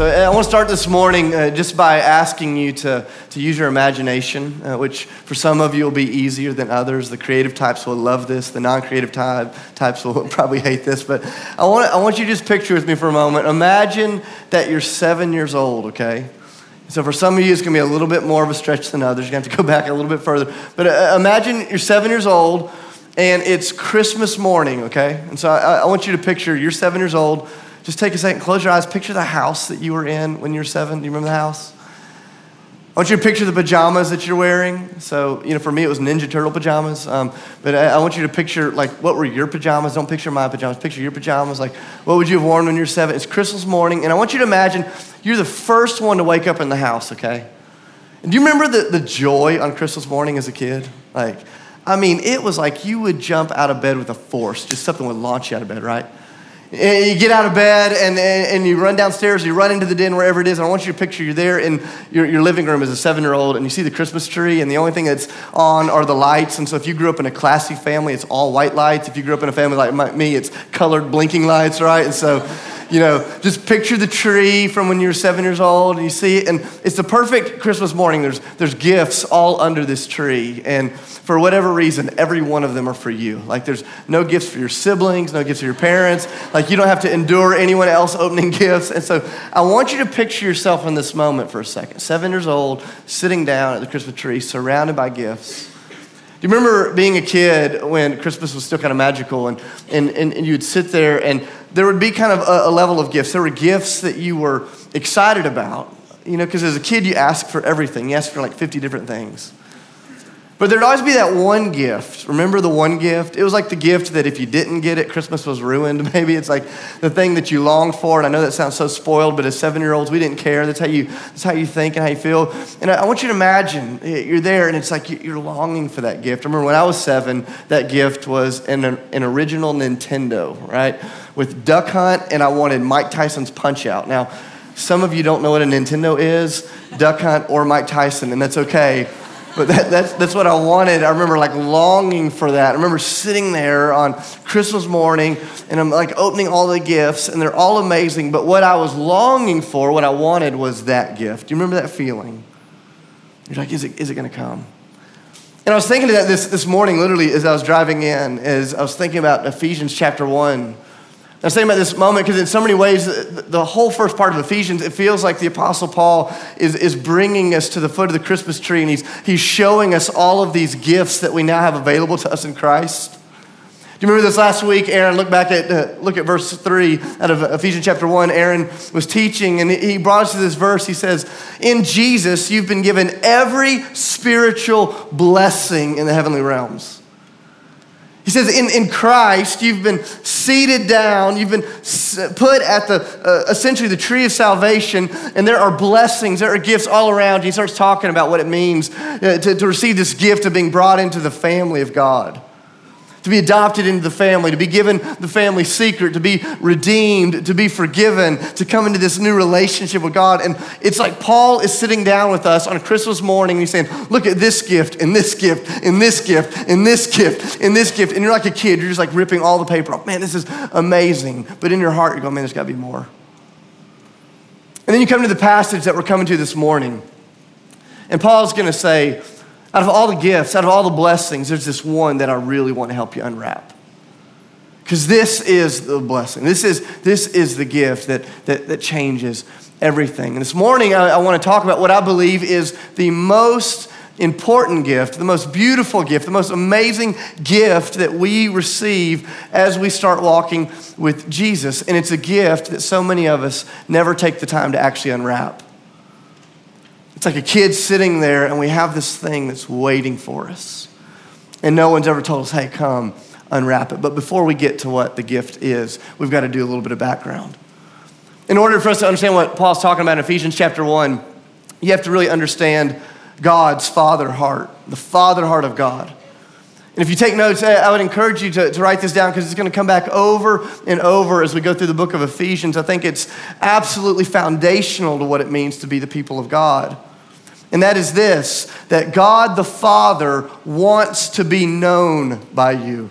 So uh, I want to start this morning uh, just by asking you to, to use your imagination, uh, which for some of you will be easier than others. The creative types will love this. The non-creative type, types will probably hate this. But I want, I want you to just picture with me for a moment. Imagine that you're seven years old, okay? So for some of you, it's going to be a little bit more of a stretch than others. You're going to have to go back a little bit further. But uh, imagine you're seven years old, and it's Christmas morning, okay? And so I, I want you to picture you're seven years old just take a second, close your eyes, picture the house that you were in when you were seven. Do you remember the house? I want you to picture the pajamas that you're wearing. So, you know, for me, it was Ninja Turtle pajamas. Um, but I, I, want you to picture, like, what were your pajamas? Don't picture my pajamas. Picture your pajamas. Like, what would you have worn when you're seven? It's Christmas morning. And I want you to imagine you're the first one to wake up in the house, okay? And do you remember the, the joy on Christmas morning as a kid? Like, I mean, it was like you would jump out of bed with a force. Just something would launch you out of bed, right? You get out of bed and, and, you run downstairs, you run into the den, wherever it is. And I want you to picture you're there in your, your living room as a seven year old and you see the Christmas tree, and the only thing that's on are the lights. And so if you grew up in a classy family, it's all white lights. If you grew up in a family like me, it's colored blinking lights, right? And so, you know, just picture the tree from when you were seven years old and you see it. And it's the perfect Christmas morning. There's, there's gifts all under this tree. And for whatever reason, every one of them are for you. Like there's no gifts for your siblings, no gifts for your parents. Like you don't have to endure anyone else opening gifts. And so I want you to picture yourself in this moment for a second. Seven years old, sitting down at the Christmas tree, surrounded by gifts. Do you remember being a kid when Christmas was still kind of magical and, and, and, and you'd sit there and there would be kind of a, a level of gifts. There were gifts that you were excited about, you know, because as a kid you ask for everything. You ask for like 50 different things. But there'd always be that one gift. Remember the one gift? It was like the gift that if you didn't get it, Christmas was ruined. Maybe it's like the thing that you longed for. And I know that sounds so spoiled, but as seven year olds, we didn't care. That's how, you, that's how you think and how you feel. And I want you to imagine you're there and it's like you're longing for that gift. Remember when I was seven, that gift was an, an original Nintendo, right? With Duck Hunt, and I wanted Mike Tyson's Punch Out. Now, some of you don't know what a Nintendo is, Duck Hunt or Mike Tyson, and that's okay but that, that's, that's what I wanted. I remember like longing for that. I remember sitting there on Christmas morning and I'm like opening all the gifts and they're all amazing. But what I was longing for, what I wanted was that gift. Do you remember that feeling? You're like, is it, is it going to come? And I was thinking of that this, this morning, literally, as I was driving in, as I was thinking about Ephesians chapter 1 I was thinking about this moment because, in so many ways, the whole first part of Ephesians, it feels like the Apostle Paul is, is bringing us to the foot of the Christmas tree and he's, he's showing us all of these gifts that we now have available to us in Christ. Do you remember this last week, Aaron? Look back at uh, look at verse three out of Ephesians chapter one. Aaron was teaching, and he brought us to this verse. He says, "In Jesus, you've been given every spiritual blessing in the heavenly realms." He says, in, in Christ, you've been seated down, you've been put at the, uh, essentially, the tree of salvation, and there are blessings, there are gifts all around you. He starts talking about what it means uh, to, to receive this gift of being brought into the family of God to be adopted into the family, to be given the family secret, to be redeemed, to be forgiven, to come into this new relationship with God. And it's like Paul is sitting down with us on a Christmas morning and he's saying, Look at this gift, and this gift, and this gift, and this gift, and this gift. And you're like a kid, you're just like ripping all the paper off. Man, this is amazing. But in your heart, you're going, Man, there's got to be more. And then you come to the passage that we're coming to this morning. And Paul's going to say, out of all the gifts, out of all the blessings, there's this one that I really want to help you unwrap. Because this is the blessing. This is, this is the gift that, that, that changes everything. And this morning, I, I want to talk about what I believe is the most important gift, the most beautiful gift, the most amazing gift that we receive as we start walking with Jesus. And it's a gift that so many of us never take the time to actually unwrap. It's like a kid sitting there, and we have this thing that's waiting for us. And no one's ever told us, hey, come, unwrap it. But before we get to what the gift is, we've got to do a little bit of background. In order for us to understand what Paul's talking about in Ephesians chapter 1, you have to really understand God's father heart, the father heart of God. And if you take notes, I would encourage you to, to write this down because it's going to come back over and over as we go through the book of Ephesians. I think it's absolutely foundational to what it means to be the people of God. And that is this that God the Father wants to be known by you.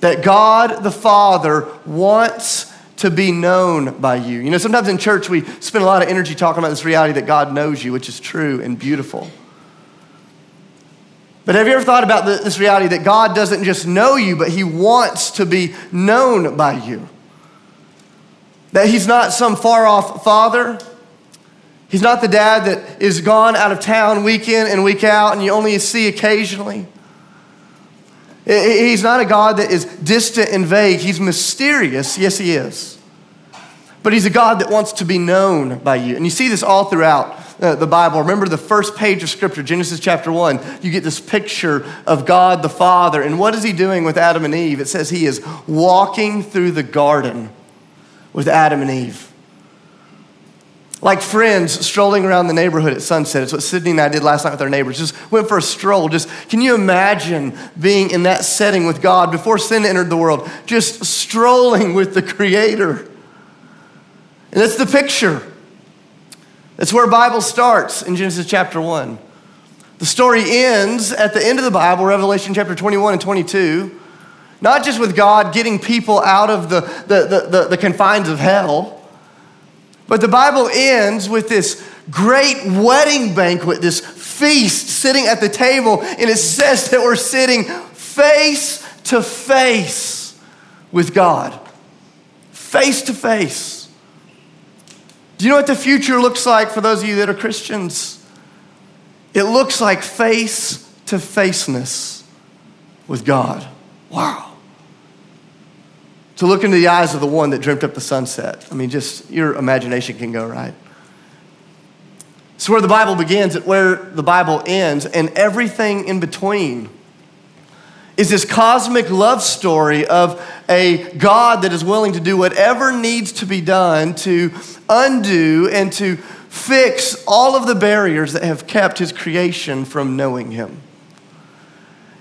That God the Father wants to be known by you. You know, sometimes in church we spend a lot of energy talking about this reality that God knows you, which is true and beautiful. But have you ever thought about this reality that God doesn't just know you, but He wants to be known by you? That He's not some far off father. He's not the dad that is gone out of town week in and week out and you only see occasionally. He's not a God that is distant and vague. He's mysterious. Yes, He is. But He's a God that wants to be known by you. And you see this all throughout uh, the Bible. Remember the first page of Scripture, Genesis chapter 1. You get this picture of God the Father. And what is He doing with Adam and Eve? It says He is walking through the garden with Adam and Eve like friends strolling around the neighborhood at sunset. It's what Sydney and I did last night with our neighbors. Just went for a stroll. Just can you imagine being in that setting with God before sin entered the world? Just strolling with the Creator. And that's the picture. That's where Bible starts in Genesis chapter 1. The story ends at the end of the Bible, Revelation chapter 21 and 22, not just with God getting people out of the, the, the, the, the confines of hell but the Bible ends with this great wedding banquet, this feast sitting at the table, and it says that we're sitting face to face with God. Face to face. Do you know what the future looks like for those of you that are Christians? It looks like face to faceness with God. Wow to look into the eyes of the one that dreamt up the sunset. I mean, just your imagination can go, right? So, where the Bible begins and where the Bible ends, and everything in between is this cosmic love story of a God that is willing to do whatever needs to be done to undo and to fix all of the barriers that have kept his creation from knowing him.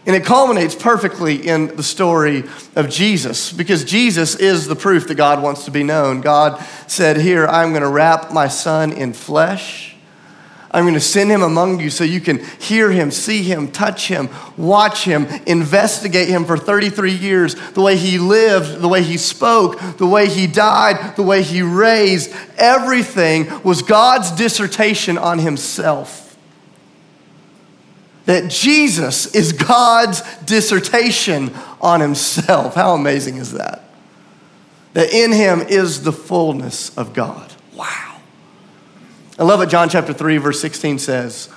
And it culminates perfectly in the story of Jesus because Jesus is the proof that God wants to be known. God said, Here, I'm going to wrap my son in flesh. I'm going to send him among you so you can hear him, see him, touch him, watch him, investigate him for 33 years. The way he lived, the way he spoke, the way he died, the way he raised, everything was God's dissertation on himself that Jesus is God's dissertation on himself. How amazing is that? That in him is the fullness of God. Wow. I love what John chapter 3, verse 16 says.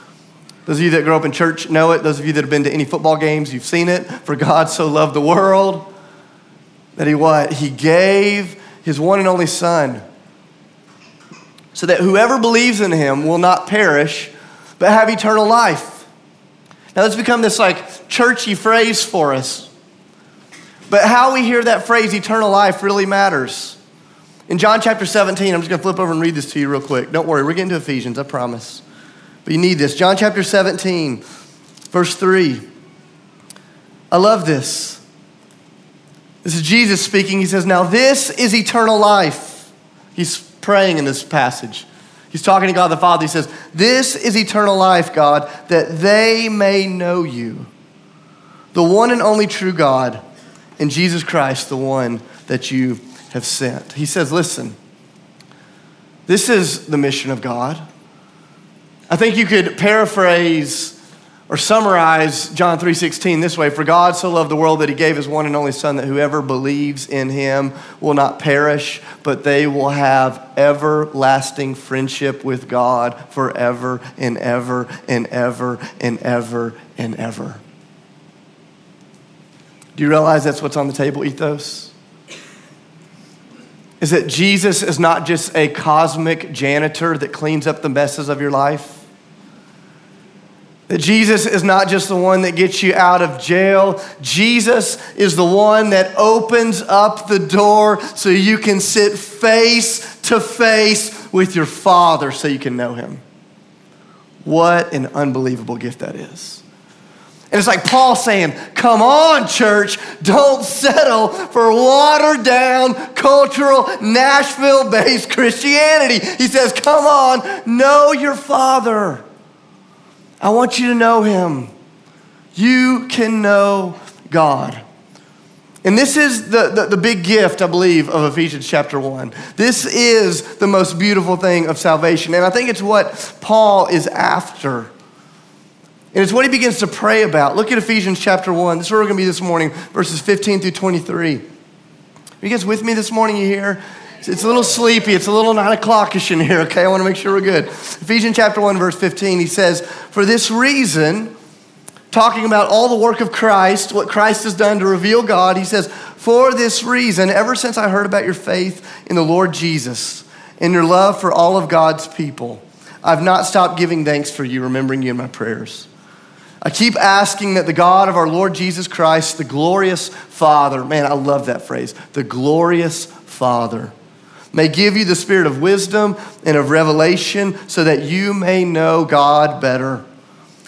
Those of you that grew up in church know it. Those of you that have been to any football games, you've seen it. For God so loved the world that he what? He gave his one and only son so that whoever believes in him will not perish but have eternal life. Now, let's become this like churchy phrase for us. But how we hear that phrase, eternal life, really matters. In John chapter 17, I'm just going to flip over and read this to you real quick. Don't worry, we're getting to Ephesians, I promise. But you need this. John chapter 17, verse 3. I love this. This is Jesus speaking. He says, Now this is eternal life. He's praying in this passage. He's talking to God the Father. He says, This is eternal life, God, that they may know you, the one and only true God, and Jesus Christ, the one that you have sent. He says, Listen, this is the mission of God. I think you could paraphrase or summarize John 3:16 this way, for God so loved the world that he gave his one and only son that whoever believes in him will not perish, but they will have everlasting friendship with God forever and ever and ever and ever and ever. Do you realize that's what's on the table ethos? Is that Jesus is not just a cosmic janitor that cleans up the messes of your life? That Jesus is not just the one that gets you out of jail. Jesus is the one that opens up the door so you can sit face to face with your Father so you can know Him. What an unbelievable gift that is. And it's like Paul saying, Come on, church, don't settle for watered down, cultural, Nashville based Christianity. He says, Come on, know your Father. I want you to know him. You can know God. And this is the, the, the, big gift, I believe, of Ephesians chapter 1. This is the most beautiful thing of salvation. And I think it's what Paul is after. And it's what he begins to pray about. Look at Ephesians chapter 1. This is where we're going to be this morning, verses 15 through 23. Are you guys with me this morning? You here? It's a little sleepy. It's a little nine o'clockish in here, okay? I want to make sure we're good. Ephesians chapter 1, verse 15, he says, For this reason, talking about all the work of Christ, what Christ has done to reveal God, he says, For this reason, ever since I heard about your faith in the Lord Jesus and your love for all of God's people, I've not stopped giving thanks for you, remembering you in my prayers. I keep asking that the God of our Lord Jesus Christ, the glorious Father, man, I love that phrase, the glorious Father, may give you the spirit of wisdom and of revelation so that you may know God better.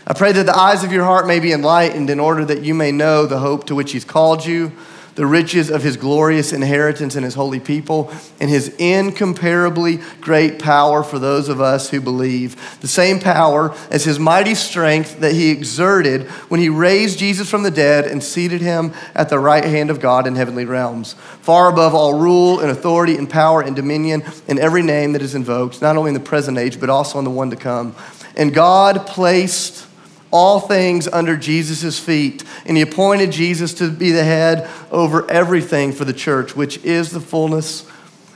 I pray that the eyes of your heart may be enlightened in order that you may know the hope to which He's called you, the riches of His glorious inheritance in His holy people, and His incomparably great power for those of us who believe. The same power as His mighty strength that He exerted when He raised Jesus from the dead and seated Him at the right hand of God in heavenly realms, far above all rule and authority and power and dominion and every name that is invoked, not only in the present age, but also in the one to come. And God placed all things under Jesus' feet. And he appointed Jesus to be the head over everything for the church, which is the fullness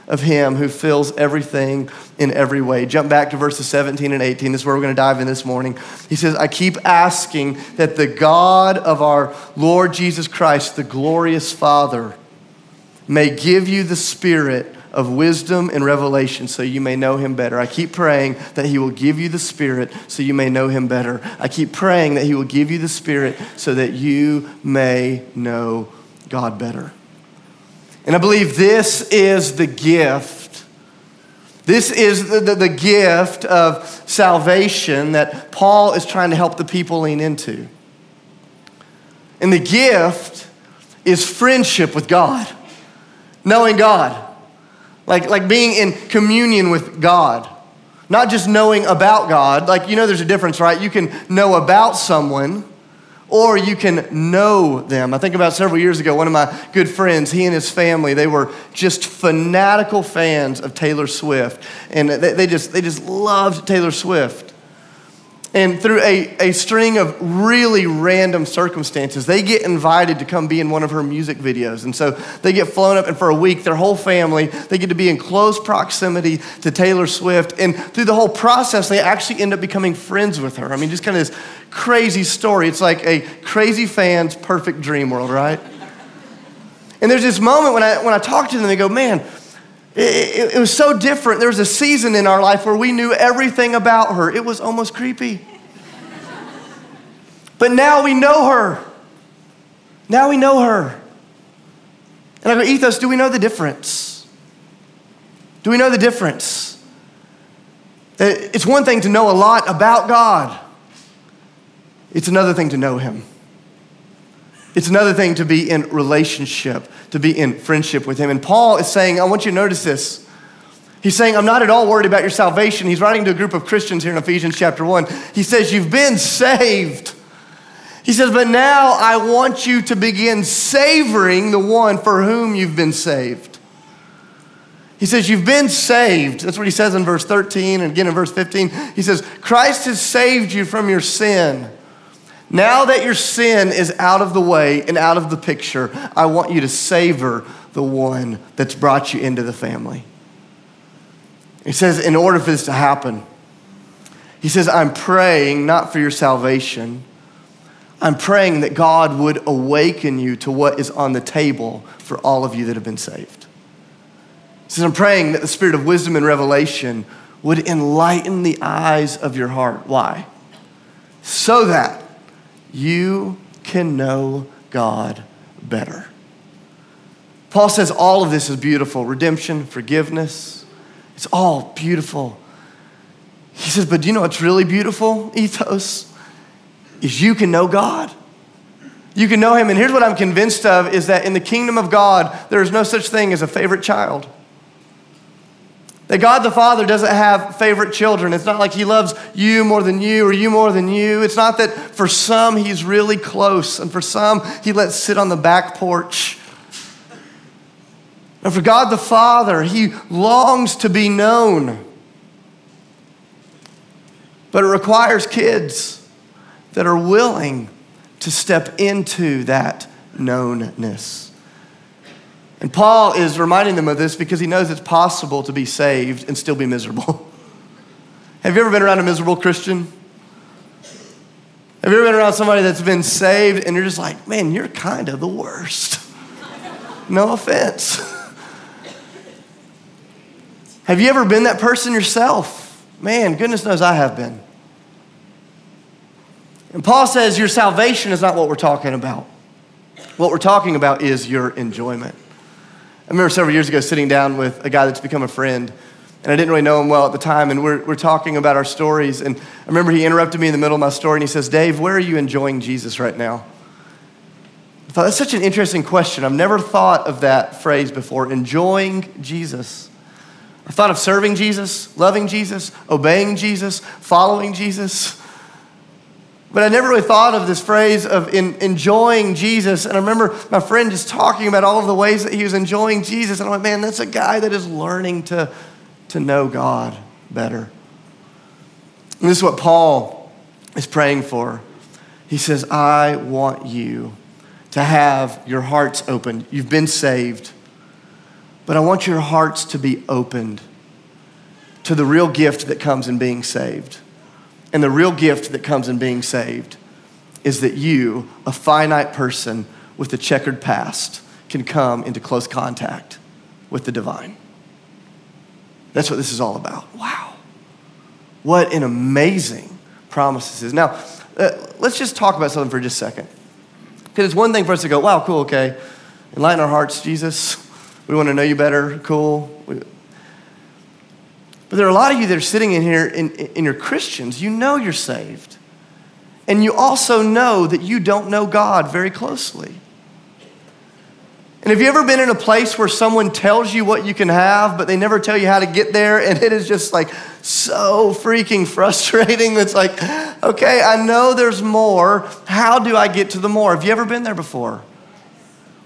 of him who fills everything in every way. Jump back to verses 17 and 18. This is where we're going to dive in this morning. He says, I keep asking that the God of our Lord Jesus Christ, the glorious Father, may give you the Spirit of wisdom and revelation so you may know him better. I keep praying that he will give you the Spirit so you may know him better. I keep praying that he will give you the Spirit so that you may know God better. And I believe this is the gift. This is the, the, the gift of salvation that Paul is trying to help the people lean into. And the gift is friendship with God, knowing God like, like being in communion with God. Not just knowing about God. Like, you know, there's a difference, right? You can know about someone or you can know them. I think about several years ago, one of my good friends, he and his family, they were just fanatical fans of Taylor Swift. And they, they just, they just loved Taylor Swift. And through a, a string of really random circumstances, they get invited to come be in one of her music videos. And so they get flown up, and for a week, their whole family, they get to be in close proximity to Taylor Swift. And through the whole process, they actually end up becoming friends with her. I mean, just kind of this crazy story. It's like a crazy fan's perfect dream world, right? And there's this moment when I, when I talk to them, they go, man, it, it, was so different. There was a season in our life where we knew everything about her. It was almost creepy. but now we know her. Now we know her. And I go, Ethos, do we know the difference? Do we know the difference? Uh, it's one thing to know a lot about God, it's another thing to know Him. It's another thing to be in relationship, to be in friendship with Him. And Paul is saying, I want you to notice this. He's saying, I'm not at all worried about your salvation. He's writing to a group of Christians here in Ephesians chapter 1. He says, You've been saved. He says, But now I want you to begin savoring the one for whom you've been saved. He says, You've been saved. That's what he says in verse 13 and again in verse 15. He says, Christ has saved you from your sin. Now that your sin is out of the way and out of the picture, I want you to savor the one that's brought you into the family. He says, in order for this to happen, he says, I'm praying not for your salvation. I'm praying that God would awaken you to what is on the table for all of you that have been saved. He says, I'm praying that the spirit of wisdom and revelation would enlighten the eyes of your heart. Why? So that you can know God better. Paul says all of this is beautiful redemption, forgiveness. It's all beautiful. He says, but do you know what's really beautiful, ethos? Is you can know God. You can know Him. And here's what I'm convinced of is that in the kingdom of God, there is no such thing as a favorite child. That God the Father doesn't have favorite children. It's not like He loves you more than you or you more than you. It's not that for some He's really close and for some He lets sit on the back porch And for God the Father, He longs to be known. But it requires kids that are willing to step into that knownness. And Paul is reminding them of this because he knows it's possible to be saved and still be miserable. Have you ever been around a miserable Christian? Have you ever been around somebody that's been saved and you're just like, man, you're kind of the worst? no offense. have you ever been that person yourself? Man, goodness knows I have been. And Paul says your salvation is not what we're talking about. What we're talking about is your enjoyment. I remember several years ago sitting down with a guy that's become a friend, and I didn't really know him well at the time, and we're, we're talking about our stories. And I remember he interrupted me in the middle of my story, and he says, Dave, where are you enjoying Jesus right now? I thought that's such an interesting question. I've never thought of that phrase before enjoying Jesus. I thought of serving Jesus, loving Jesus, obeying Jesus, following Jesus. But I never really thought of this phrase of in, enjoying Jesus. And I remember my friend just talking about all of the ways that he was enjoying Jesus. And I'm like, man, that's a guy that is learning to, to know God better. And this is what Paul is praying for. He says, I want you to have your hearts opened. You've been saved, but I want your hearts to be opened to the real gift that comes in being saved. And the real gift that comes in being saved is that you, a finite person with a checkered past, can come into close contact with the divine. That's what this is all about. Wow. What an amazing promise this is. Now, uh, let's just talk about something for just a second. Because it's one thing for us to go, wow, cool, okay. Enlighten our hearts, Jesus. We want to know you better. Cool. But there are a lot of you that are sitting in here and, and you're Christians. You know you're saved. And you also know that you don't know God very closely. And have you ever been in a place where someone tells you what you can have, but they never tell you how to get there? And it is just like so freaking frustrating. It's like, okay, I know there's more. How do I get to the more? Have you ever been there before?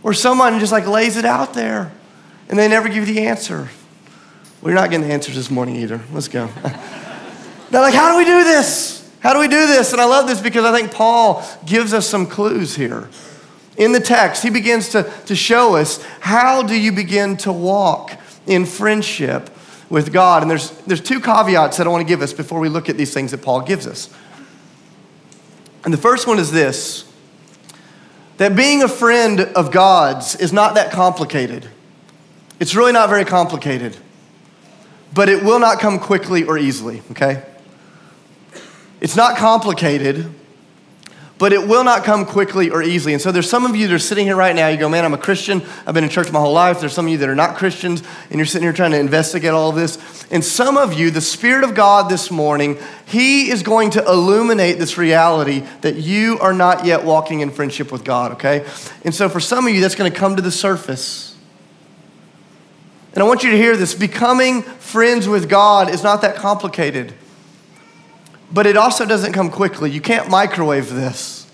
Where someone just like lays it out there and they never give you the answer. We're not getting answers this morning either. Let's go. They're like, how do we do this? How do we do this? And I love this because I think Paul gives us some clues here. In the text, he begins to, to show us how do you begin to walk in friendship with God. And there's, there's two caveats that I want to give us before we look at these things that Paul gives us. And the first one is this that being a friend of God's is not that complicated. It's really not very complicated but it will not come quickly or easily, okay? It's not complicated, but it will not come quickly or easily. And so there's some of you that are sitting here right now, you go, man, I'm a Christian. I've been in church my whole life. There's some of you that are not Christians, and you're sitting here trying to investigate all this. And some of you, the Spirit of God this morning, He is going to illuminate this reality that you are not yet walking in friendship with God, okay? And so for some of you, that's going to come to the surface. And I want you to hear this becoming friends with God is not that complicated, but it also doesn't come quickly. You can't microwave this.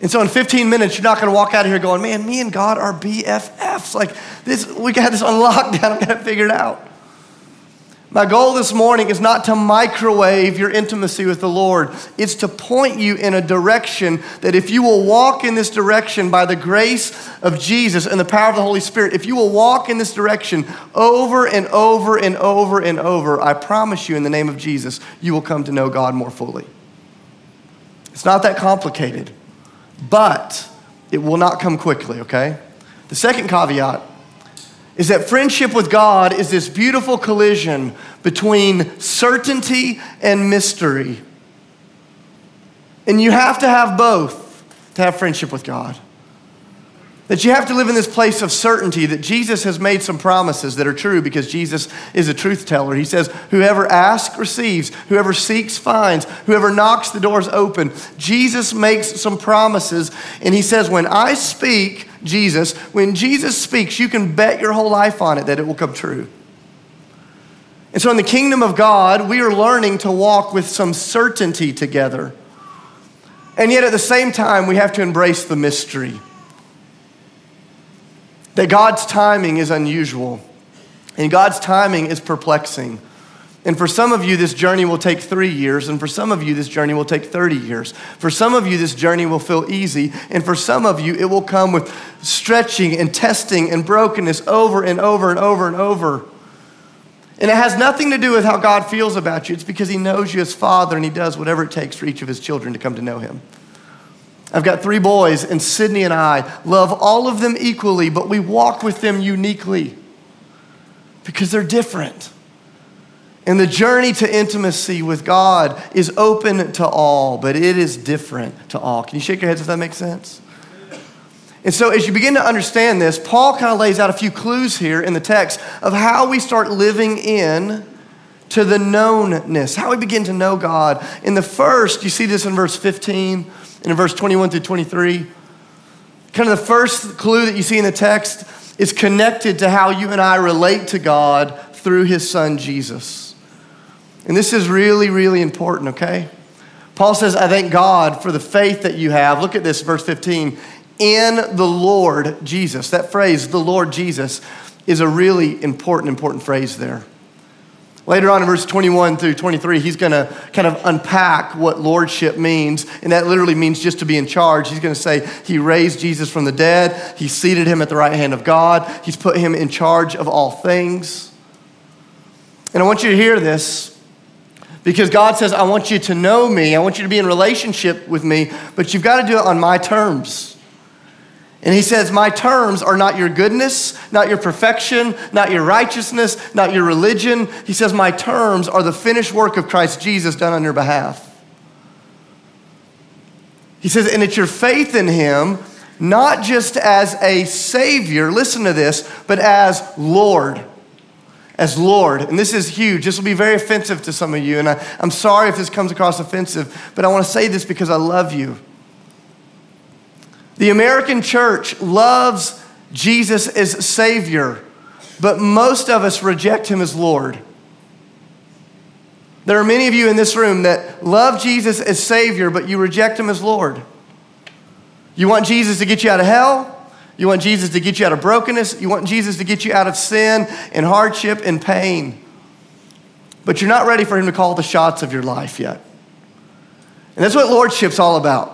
And so in 15 minutes, you're not going to walk out of here going, man, me and God are BFFs. Like this, we got this on lockdown. I got to figure it out. My goal this morning is not to microwave your intimacy with the Lord. It's to point you in a direction that if you will walk in this direction by the grace of Jesus and the power of the Holy Spirit, if you will walk in this direction over and over and over and over, I promise you in the name of Jesus, you will come to know God more fully. It's not that complicated, but it will not come quickly, okay? The second caveat is that friendship with God is this beautiful collision between certainty and mystery. And you have to have both to have friendship with God. That you have to live in this place of certainty that Jesus has made some promises that are true because Jesus is a truth teller. He says, Whoever asks receives, whoever seeks finds, whoever knocks the doors open. Jesus makes some promises, and he says, When I speak, Jesus, when Jesus speaks, you can bet your whole life on it that it will come true. And so in the kingdom of God, we are learning to walk with some certainty together. And yet at the same time, we have to embrace the mystery. That God's timing is unusual, and God's timing is perplexing. And for some of you, this journey will take three years, and for some of you, this journey will take 30 years. For some of you, this journey will feel easy, and for some of you, it will come with stretching and testing and brokenness over and over and over and over. And it has nothing to do with how God feels about you. It's because He knows you as Father, and He does whatever it takes for each of His children to come to know Him. I've got three boys, and Sydney and I love all of them equally, but we walk with them uniquely because they're different. And the journey to intimacy with God is open to all, but it is different to all. Can you shake your heads if that makes sense? And so, as you begin to understand this, Paul kind of lays out a few clues here in the text of how we start living in to the knownness, how we begin to know God. In the first, you see this in verse 15 in verse 21 through 23. Kind of the first clue that you see in the text is connected to how you and I relate to God through his son Jesus. And this is really, really important, okay? Paul says, I thank God for the faith that you have. Look at this, verse 15. In the Lord Jesus. That phrase, the Lord Jesus, is a really important, important phrase there. Later on in verse 21 through 23, he's going to kind of unpack what lordship means. And that literally means just to be in charge. He's going to say he raised Jesus from the dead, he seated him at the right hand of God, he's put him in charge of all things. And I want you to hear this because God says, I want you to know me, I want you to be in relationship with me, but you've got to do it on my terms. And he says, My terms are not your goodness, not your perfection, not your righteousness, not your religion. He says, My terms are the finished work of Christ Jesus done on your behalf. He says, And it's your faith in him, not just as a Savior, listen to this, but as Lord as Lord. And this is huge. This will be very offensive to some of you. And I, am sorry if this comes across offensive, but I want to say this because I love you. The American church loves Jesus as Savior, but most of us reject Him as Lord. There are many of you in this room that love Jesus as Savior, but you reject Him as Lord. You want Jesus to get you out of hell? You want Jesus to get you out of brokenness. You want Jesus to get you out of sin and hardship and pain. But you're not ready for Him to call the shots of your life yet. And that's what Lordship's all about.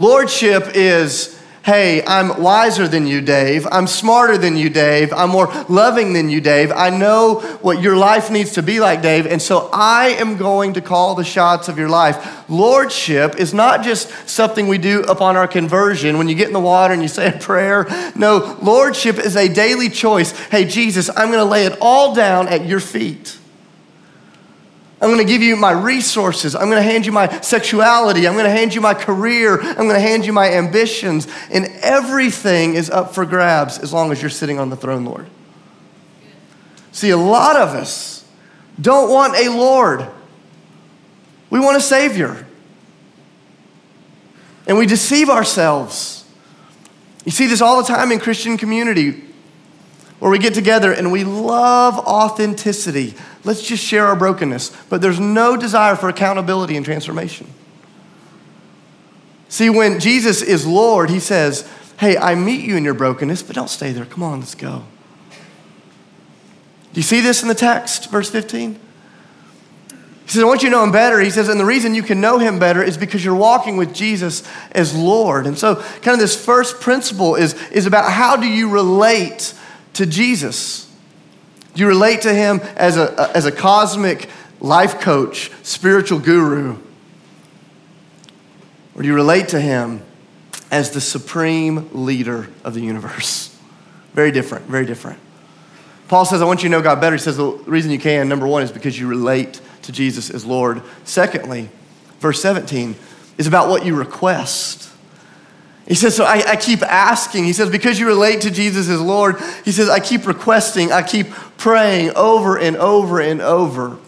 Lordship is hey, I'm wiser than you, Dave. I'm smarter than you, Dave. I'm more loving than you, Dave. I know what your life needs to be like, Dave. And so I am going to call the shots of your life. Lordship is not just something we do upon our conversion when you get in the water and you say a prayer. No, Lordship is a daily choice. Hey, Jesus, I'm going to lay it all down at your feet. I'm going to give you my resources. I'm going to hand you my sexuality. I'm going to hand you my career. I'm going to hand you my ambitions. And everything is up for grabs as long as you're sitting on the throne, Lord. See, a lot of us don't want a Lord, we want a Savior. And we deceive ourselves. You see this all the time in Christian community where we get together and we love authenticity. Let's just share our brokenness. But there's no desire for accountability and transformation. See, when Jesus is Lord, he says, Hey, I meet you in your brokenness, but don't stay there. Come on, let's go. Do you see this in the text, verse 15? He says, I want you to know him better. He says, and the reason you can know him better is because you're walking with Jesus as Lord. And so, kind of this first principle is, is about how do you relate to Jesus? Do you relate to him as a, as a cosmic life coach, spiritual guru? Or do you relate to him as the supreme leader of the universe? Very different, very different. Paul says, I want you to know God better. He says, the reason you can, number one, is because you relate to Jesus as Lord. Secondly, verse 17 is about what you request. He says, So I, I, keep asking. He says, Because you relate to Jesus as Lord, he says, I keep requesting, I keep praying over and over and over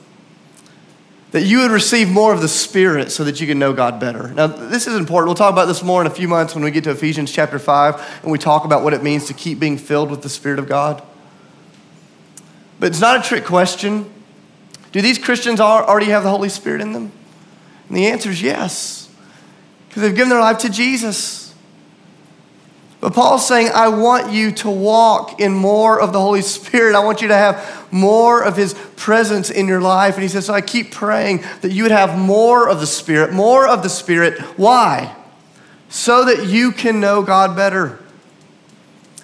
that you would receive more of the Spirit so that you can know God better. Now, this is important. We'll talk about this more in a few months when we get to Ephesians chapter 5 and we talk about what it means to keep being filled with the Spirit of God. But it's not a trick question. Do these Christians already have the Holy Spirit in them? And the answer is yes, because they've given their life to Jesus. But Paul's saying, I want you to walk in more of the Holy Spirit. I want you to have more of His presence in your life. And he says, So I keep praying that you would have more of the Spirit, more of the Spirit. Why? So that you can know God better.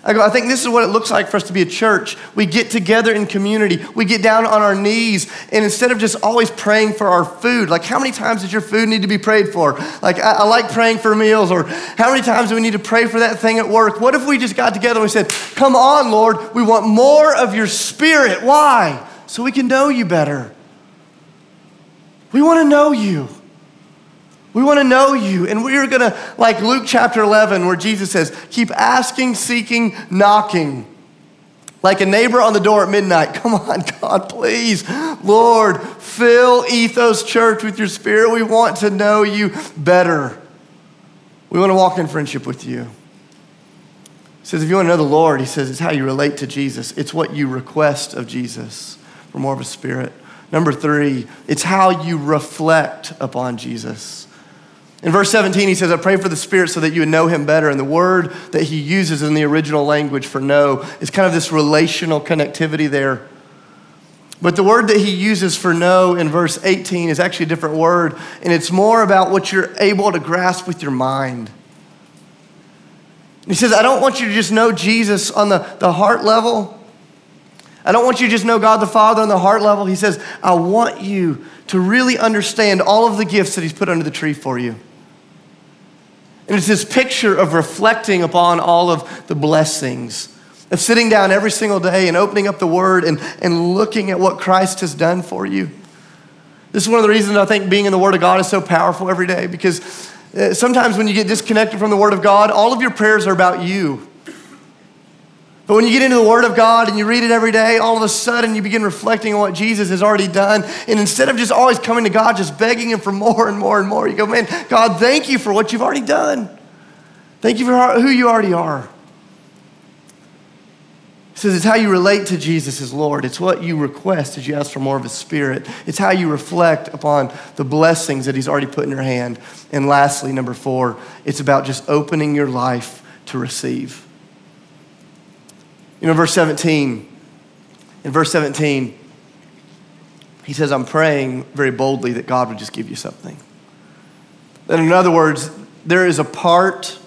I go, I think this is what it looks like for us to be a church. We get together in community, we get down on our knees, and instead of just always praying for our food, like how many times does your food need to be prayed for? Like, I, I like praying for meals, or how many times do we need to pray for that thing at work? What if we just got together and we said, Come on, Lord, we want more of your spirit. Why? So we can know you better. We want to know you. We want to know you. And we're going to, like Luke chapter 11, where Jesus says, keep asking, seeking, knocking. Like a neighbor on the door at midnight. Come on, God, please. Lord, fill Ethos Church with your spirit. We want to know you better. We want to walk in friendship with you. He says, if you want to know the Lord, he says, it's how you relate to Jesus. It's what you request of Jesus for more of a spirit. Number three, it's how you reflect upon Jesus. In verse 17, he says, I pray for the Spirit so that you would know him better. And the word that he uses in the original language for know is kind of this relational connectivity there. But the word that he uses for know in verse 18 is actually a different word, and it's more about what you're able to grasp with your mind. He says, I don't want you to just know Jesus on the, the heart level. I don't want you to just know God the Father on the heart level. He says, I want you to really understand all of the gifts that he's put under the tree for you. And it's this picture of reflecting upon all of the blessings, of sitting down every single day and opening up the Word and, and looking at what Christ has done for you. This is one of the reasons I think being in the Word of God is so powerful every day because uh, sometimes when you get disconnected from the Word of God, all of your prayers are about you. But when you get into the Word of God and you read it every day, all of a sudden you begin reflecting on what Jesus has already done. And instead of just always coming to God, just begging Him for more and more and more, you go, man, God, thank you for what you've already done. Thank you for who you already are. He says it's how you relate to Jesus as Lord. It's what you request as you ask for more of His Spirit. It's how you reflect upon the blessings that He's already put in your hand. And lastly, number four, it's about just opening your life to receive. You know, verse 17, in verse 17, he says, I'm praying very boldly that God would just give you something. And in other words, there is a part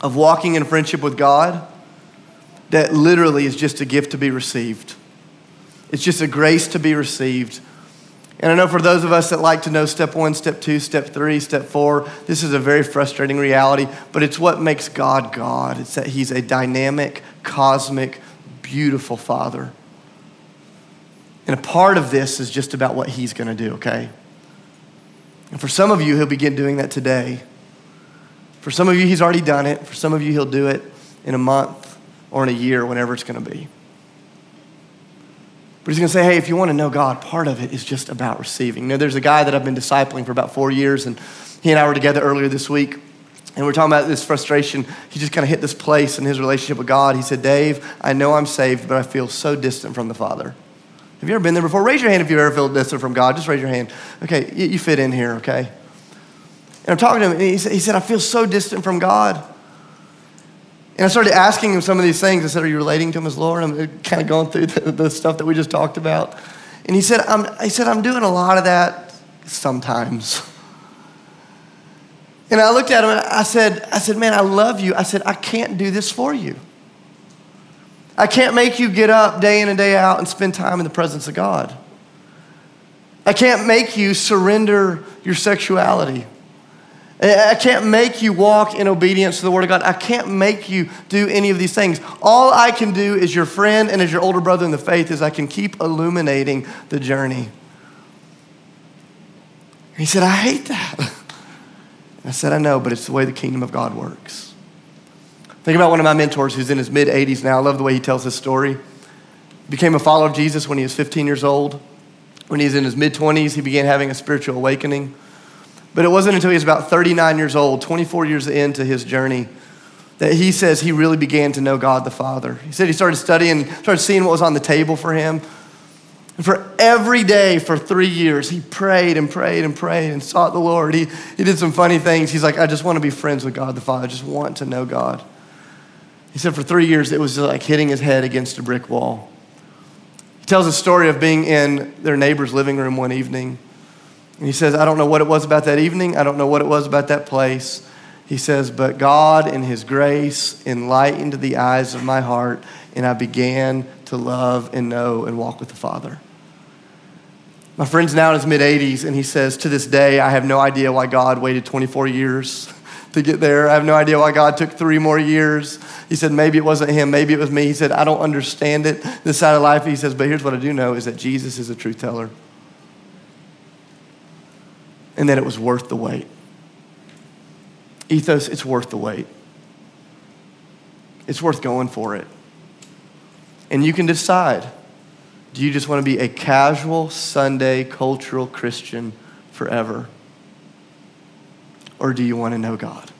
of walking in friendship with God that literally is just a gift to be received. It's just a grace to be received. And I know for those of us that like to know step one, step two, step three, step four, this is a very frustrating reality, but it's what makes God God. It's that He's a dynamic, cosmic, beautiful Father. And a part of this is just about what He's going to do, okay? And for some of you, He'll begin doing that today. For some of you, He's already done it. For some of you, He'll do it in a month or in a year, whenever it's going to be. But he's going to say, hey, if you want to know God, part of it is just about receiving. You know, there's a guy that I've been discipling for about four years, and he and I were together earlier this week. And we're talking about this frustration. He just kind of hit this place in his relationship with God. He said, Dave, I know I'm saved, but I feel so distant from the Father. Have you ever been there before? Raise your hand if you've ever felt distant from God. Just raise your hand. Okay, you fit in here, okay? And I'm talking to him, and he said, he said I feel so distant from God. And I started asking him some of these things. I said, Are you relating to him as Lord? I'm uh, kind of going through the, the stuff that we just talked about. And he said, I'm, he said, I'm doing a lot of that sometimes. And I looked at him and I said, I said, man, I love you. I said, I can't do this for you. I can't make you get up day in and day out and spend time in the presence of God. I can't make you surrender your sexuality. I can't make you walk in obedience to the Word of God. I can't make you do any of these things. All I can do as your friend and as your older brother in the faith is I can keep illuminating the journey. He said, I hate that. I said, I know, but it's the way the kingdom of God works. Think about one of my mentors who's in his mid 80s now. I love the way he tells his story. Became a follower of Jesus when he was 15 years old. When he was in his mid 20s, he began having a spiritual awakening. But it wasn't until he was about 39 years old, 24 years into his journey, that he says he really began to know God the Father. He said he started studying, started seeing what was on the table for him. And for every day for three years, he prayed and prayed and prayed and sought the Lord. He, he did some funny things. He's like, I just want to be friends with God the Father. I just want to know God. He said for three years it was like hitting his head against a brick wall. He tells a story of being in their neighbor's living room one evening. And he says, I don't know what it was about that evening. I don't know what it was about that place. He says, But God, in His grace, enlightened the eyes of my heart, and I began to love and know and walk with the Father. My friend's now in his mid 80s, and he says, To this day, I have no idea why God waited 24 years to get there. I have no idea why God took three more years. He said, Maybe it wasn't him, maybe it was me. He said, I don't understand it, this side of life. He says, But here's what I do know is that Jesus is a truth teller, and that it was worth the wait. Ethos, it's worth the wait. It's worth going for it. And you can decide do you just want to be a casual Sunday cultural Christian forever? Or do you want to know God?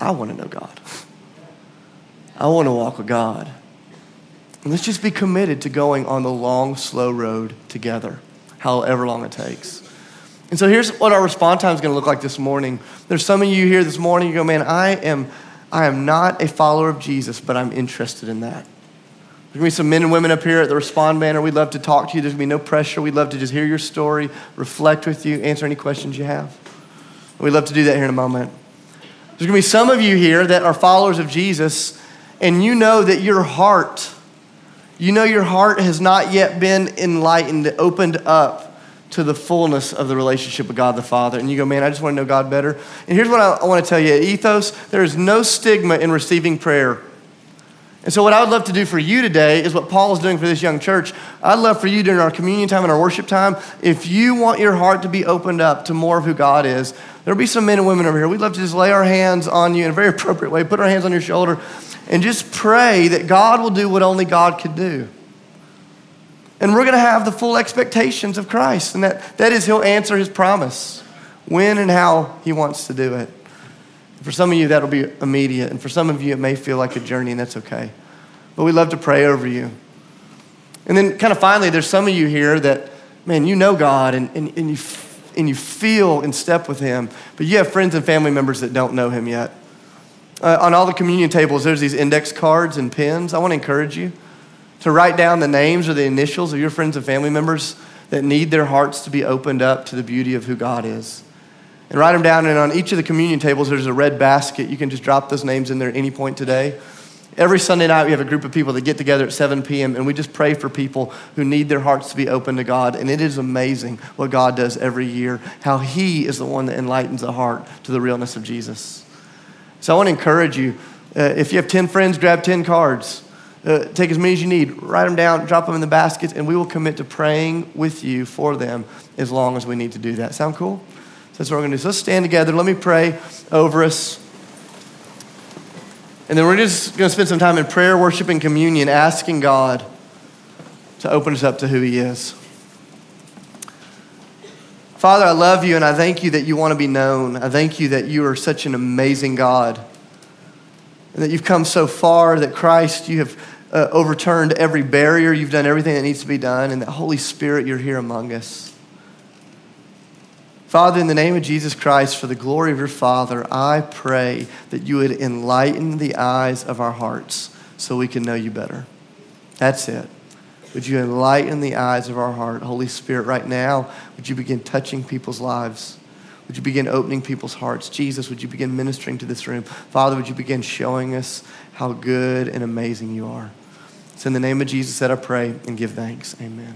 I want to know God. I want to walk with God. And let's just be committed to going on the long, slow road together, however long it takes. And so here's what our response time is going to look like this morning. There's some of you here this morning, you go, man, I am, I am not a follower of Jesus, but I'm interested in that. There's going to be some men and women up here at the Respond banner. We'd love to talk to you. There's going to be no pressure. We'd love to just hear your story, reflect with you, answer any questions you have. We'd love to do that here in a moment. There's going to be some of you here that are followers of Jesus, and you know that your heart, you know your heart has not yet been enlightened, opened up to the fullness of the relationship with God the Father. And you go, man, I just want to know God better. And here's what I, I want to tell you Ethos, there is no stigma in receiving prayer. And so, what I would love to do for you today is what Paul is doing for this young church. I'd love for you during our communion time and our worship time, if you want your heart to be opened up to more of who God is, there'll be some men and women over here. We'd love to just lay our hands on you in a very appropriate way, put our hands on your shoulder, and just pray that God will do what only God could do. And we're going to have the full expectations of Christ. And that, that is, He'll answer His promise when and how He wants to do it. For some of you, that'll be immediate. And for some of you, it may feel like a journey, and that's okay. But we love to pray over you. And then, kind of finally, there's some of you here that, man, you know God and, and, and, you, and you feel in step with Him, but you have friends and family members that don't know Him yet. Uh, on all the communion tables, there's these index cards and pins. I want to encourage you to write down the names or the initials of your friends and family members that need their hearts to be opened up to the beauty of who God is. And write them down, and on each of the communion tables, there's a red basket. You can just drop those names in there at any point today. Every Sunday night, we have a group of people that get together at 7 p.m., and we just pray for people who need their hearts to be open to God. And it is amazing what God does every year, how He is the one that enlightens the heart to the realness of Jesus. So I want to encourage you uh, if you have 10 friends, grab 10 cards. Uh, take as many as you need, write them down, drop them in the baskets, and we will commit to praying with you for them as long as we need to do that. Sound cool? That's what we're going to do. So let's stand together. Let me pray over us. And then we're just going to spend some time in prayer, worship, and communion, asking God to open us up to who He is. Father, I love you and I thank you that you want to be known. I thank you that you are such an amazing God and that you've come so far that Christ, you have uh, overturned every barrier. You've done everything that needs to be done. And that Holy Spirit, you're here among us. Father, in the name of Jesus Christ, for the glory of your Father, I pray that you would enlighten the eyes of our hearts so we can know you better. That's it. Would you enlighten the eyes of our heart? Holy Spirit, right now, would you begin touching people's lives? Would you begin opening people's hearts? Jesus, would you begin ministering to this room? Father, would you begin showing us how good and amazing you are? It's in the name of Jesus that I pray and give thanks. Amen.